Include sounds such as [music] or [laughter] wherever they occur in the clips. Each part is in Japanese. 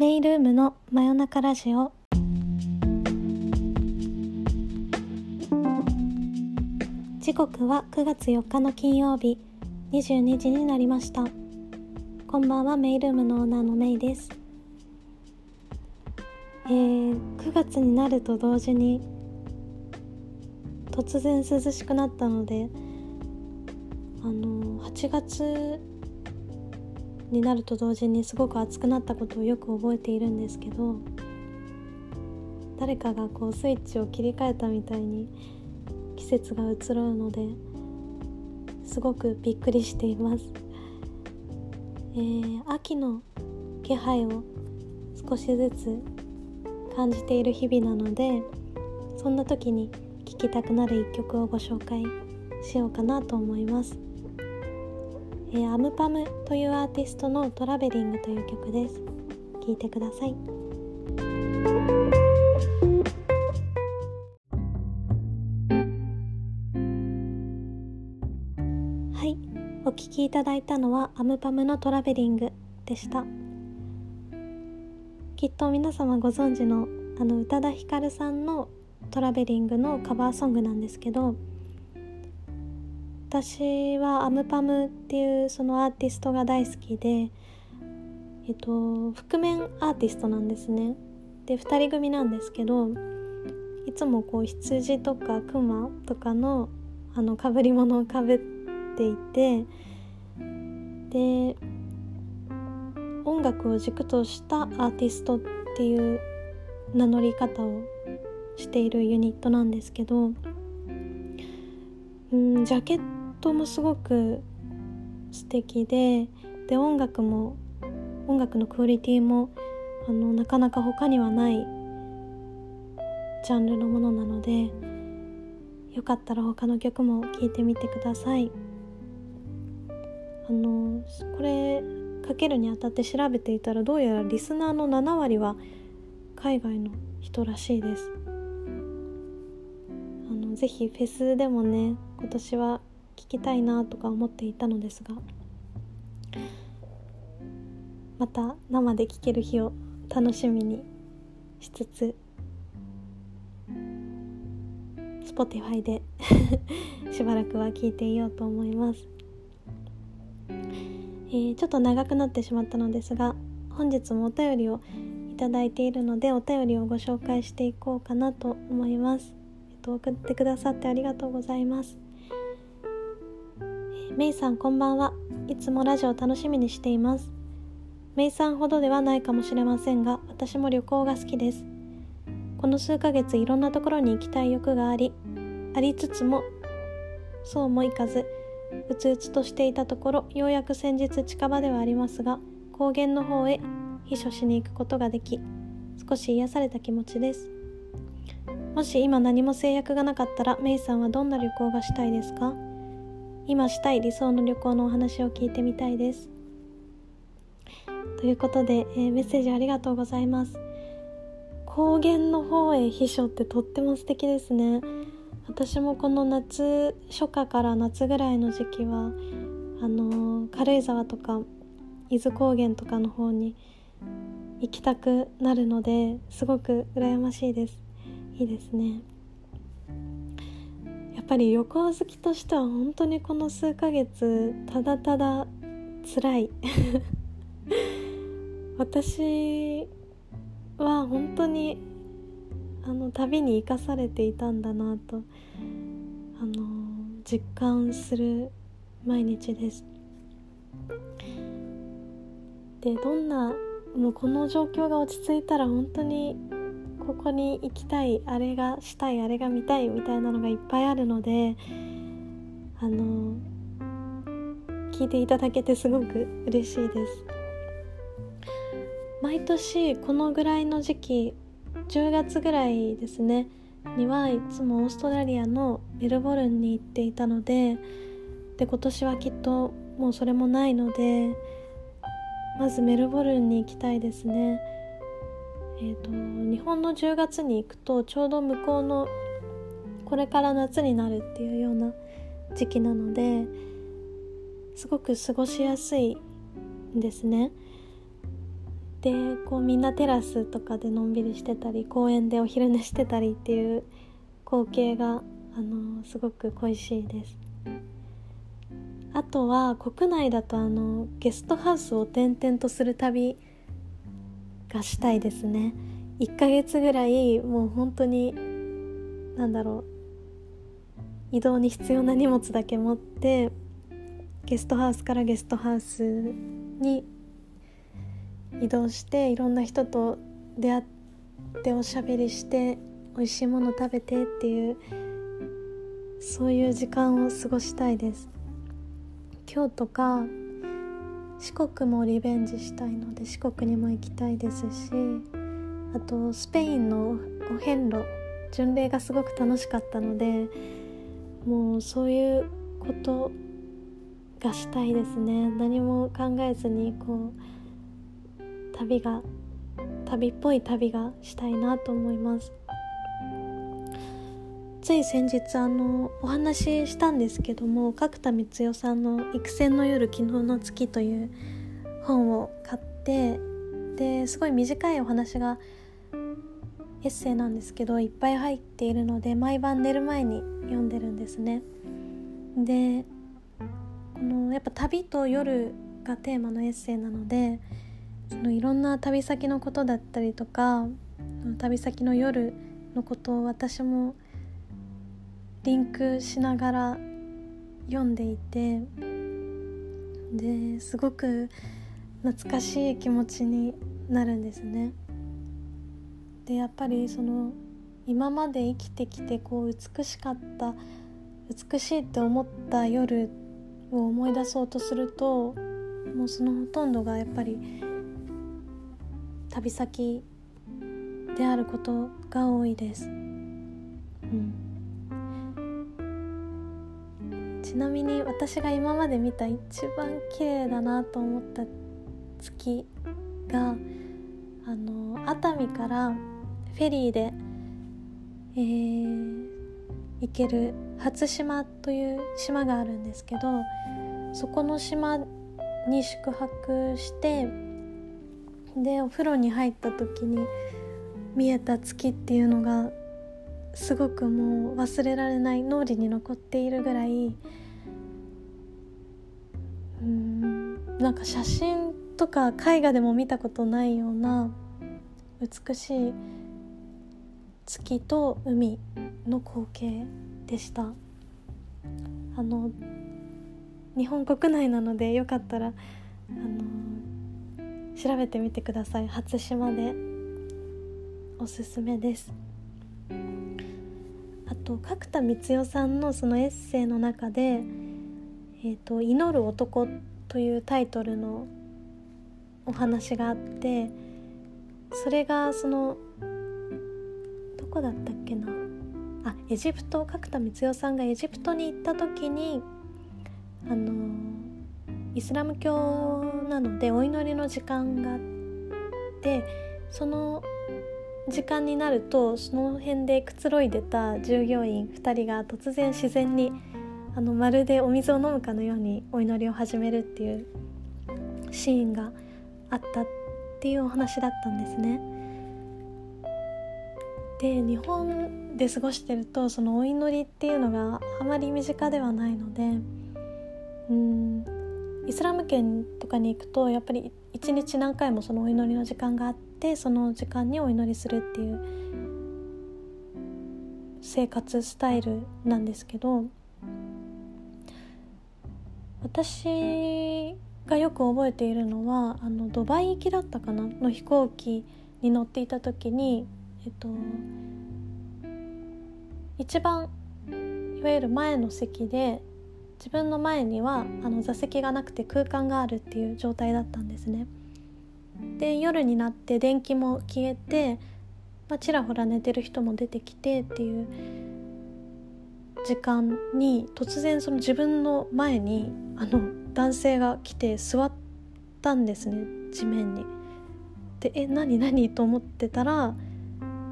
メイルームの真夜中ラジオ。時刻は9月4日の金曜日22時になりました。こんばんはメイルームのオーナーのメイです。えー、9月になると同時に突然涼しくなったのであの8月になると同時にすごく暑くなったことをよく覚えているんですけど誰かがこうスイッチを切り替えたみたいに季節が移ろうのですごくびっくりしています、えー、秋の気配を少しずつ感じている日々なのでそんな時に聴きたくなる一曲をご紹介しようかなと思います。えー、 AmPm というアーティストの traveling という曲です。聴いてください。はい。お聴きいただいたのは AmPm の traveling でした。きっと皆様ご存知のあの宇多田ヒカルさんのトラベリングのカバーソングなんですけど私はアムパムっていうそのアーティストが大好きでえっと覆面アーティストなんですね。で2人組なんですけどいつもこう羊とかクマとかのあの被り物をかぶっていてで音楽を軸としたアーティストっていう名乗り方をしているユニットなんですけどうんジャケットもすごく素敵でで音楽も音楽のクオリティもあのなかなか他にはないジャンルのものなのでよかったら他の曲も聴いてみてください。あのこれかけるにあたって調べていたらどうやらリスナーの7割は海外の人らしいです。あのぜひフェスでもね今年は聞きたいなとか思っていたのですがまた生で聴ける日を楽しみにしつつ Spotify で [laughs] しばらくは聞いていようと思います、えー、ちょっと長くなってしまったのですが本日もお便りをいただいているのでお便りをご紹介していこうかなと思います、えっと、送ってくださってありがとうございます。メイさんこんばんは。いつもラジオ楽しみにしています。メイさんほどではないかもしれませんが私も旅行が好きです。この数ヶ月いろんなところに行きたい欲がありありつつもそうもいかずうつうつとしていたところようやく先日近場ではありますが高原の方へ避暑しに行くことができ少し癒された気持ちです。もし今何も制約がなかったらメイさんはどんな旅行がしたいですか？今したい理想の旅行のお話を聞いてみたいです。ということで、えー、メッセージありがとうございます。高原の方へ秘書ってとっても素敵ですね。私もこの夏初夏から夏ぐらいの時期はあのー、軽井沢とか伊豆高原とかの方に行きたくなるのですごく羨ましいです。いいですね。ぱり旅行好きとしては本当にこの数ヶ月ただただ辛い。[laughs] 私は本当にあの旅に生かされていたんだなとあの実感する毎日です。でどんなもうこの状況が落ち着いたら本当にここに行きたいあれがしたいあれが見たいみたいなのがいっぱいあるのであの聞いていただけてすごく嬉しいです。毎年このぐらいの時期10月ぐらいですねにはいつもオーストラリアのメルボルンに行っていたのでで今年はきっともうそれもないのでまずメルボルンに行きたいですね。えーと、日本の10月に行くとちょうど向こうのこれから夏になるっていうような時期なのですごく過ごしやすいんですね。でこうみんなテラスとかでのんびりしてたり公園でお昼寝してたりっていう光景があのすごく恋しいですあとは国内だとあのゲストハウスを転々とする旅がしたいですね。1ヶ月ぐらいもう本当になんだろう移動に必要な荷物だけ持ってゲストハウスからゲストハウスに移動していろんな人と出会っておしゃべりして美味しいもの食べてっていうそういう時間を過ごしたいです。京都か四国もリベンジしたいので四国にも行きたいですしあとスペインのお遍路巡礼がすごく楽しかったのでもうそういうことがしたいですね。何も考えずにこう旅が旅っぽい旅がしたいなと思います。つい先日あのお話ししたんですけども角田光代さんの「育成の夜昨日の月」という本を買ってですごい短いお話がエッセイなんですけどいっぱい入っているので毎晩寝る前に読んでるんですね。でこのやっぱ旅と夜がテーマのエッセイなのでそのいろんな旅先のことだったりとか旅先の夜のことを私もリンクしながら読んでいてですごく懐かしい気持ちになるんですね。でやっぱりその今まで生きてきてこう美しかった美しいって思った夜を思い出そうとするともうそのほとんどがやっぱり旅先であることが多いです、うん、ちなみに私が今まで見た一番綺麗だなと思った月があの熱海からフェリーで、えー、行ける初島という島があるんですけどそこの島に宿泊してでお風呂に入った時に見えた月っていうのがすごくもう忘れられない脳裏に残っているぐらいうんなんか写真とか絵画でも見たことないような美しい月と海の光景でした。あの日本国内なのでよかったらあの調べてみてください。初島でおすすめです。あと角田光代さんのそのエッセイの中で「えーと、祈る男」というタイトルのお話があってそれがそのどこだったっけな？あエジプト角田光代さんがエジプトに行った時にあのイスラム教なのでお祈りの時間があってその時間になるとその辺でくつろいでた従業員2人が突然自然にあのまるでお水を飲むかのようにお祈りを始めるっていうシーンがあったっていうお話だったんですね。で日本で過ごしてるとそのお祈りっていうのがあまり身近ではないのでうんイスラム圏とかに行くとやっぱり一日何回もそのお祈りの時間があってその時間にお祈りするっていう生活スタイルなんですけど私がよく覚えているのはあのドバイ行きだったかなの飛行機に乗っていた時にえっと一番いわゆる前の席で自分の前にはあの座席がなくて空間があるっていう状態だったんですね。で夜になって電気も消えて、まあ、ちらほら寝てる人も出てきてっていう時間に突然その自分の前にあの男性が来て座ったんですね地面に。でえ何何？と思ってたら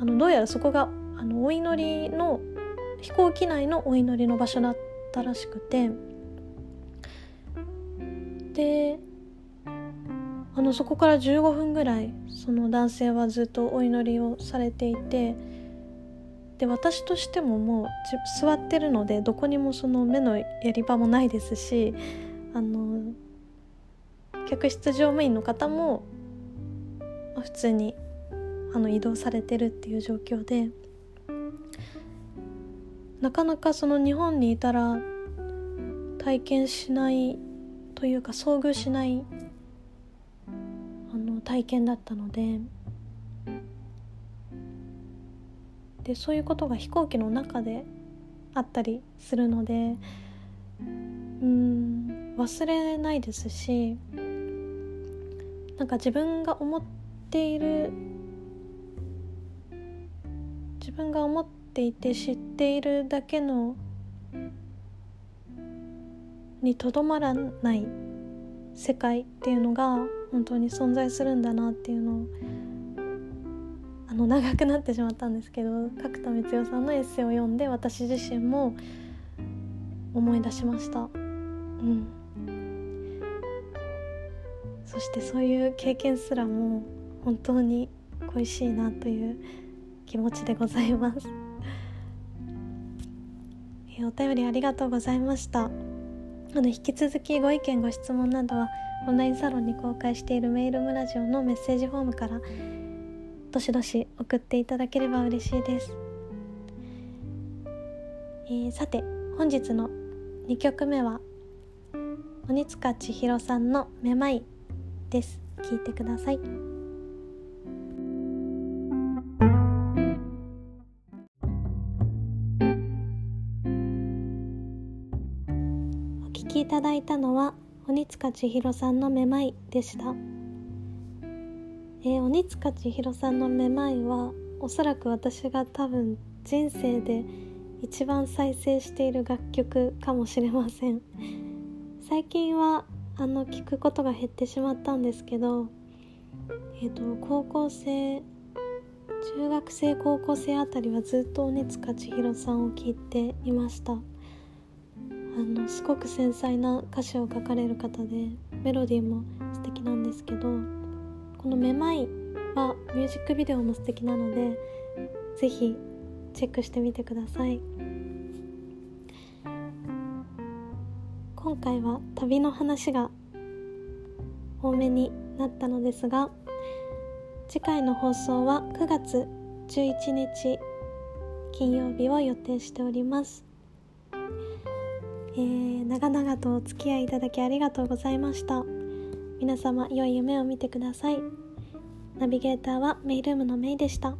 あのどうやらそこがあのお祈りの飛行機内のお祈りの場所だったったらしくて。であのそこから15分ぐらいその男性はずっとお祈りをされていて。で私としてももう座ってるのでどこにもその目のやり場もないですしあの客室乗務員の方も、普通にあの移動されてるっていう状況で。なかなかその日本にいたら体験しないというか遭遇しないあの体験だったのででそういうことが飛行機の中であったりするのでうん忘れないですしなんか自分が思っている自分が思っていて知っているだけのにとどまらない世界っていうのが本当に存在するんだなっていうのをあの長くなってしまったんですけど角田光代さんのエッセイを読んで私自身も思い出しました。うんそしてそういう経験すらも本当に恋しいなという気持ちでございますお便りありがとうございました。あの引き続きご意見ご質問などはオンラインサロンに公開しているメールムラジオのメッセージフォームからどしどし送っていただければ嬉しいです、えー、さて本日の2曲目は鬼塚千尋さんの「めまい」です。聞いてください。ただいたのは鬼塚千尋さんのめまいでした。えー、鬼塚千尋さんのめまいはおそらく私が多分人生で一番再生している楽曲かもしれません。最近はあの聞くことが減ってしまったんですけどえっ、ー、と高校生中学生高校生あたりはずっと鬼塚千尋さんを聞いていました。あのすごく繊細な歌詞を書かれる方でメロディーも素敵なんですけどこの「めまい」はミュージックビデオも素敵なので是非チェックしてみてください。今回は旅の話が多めになったのですが次回の放送は9月11日金曜日を予定しております、ー、長々とお付き合いいただきありがとうございました皆様良い夢を見てくださいナビゲーターはメイルームのメイでした。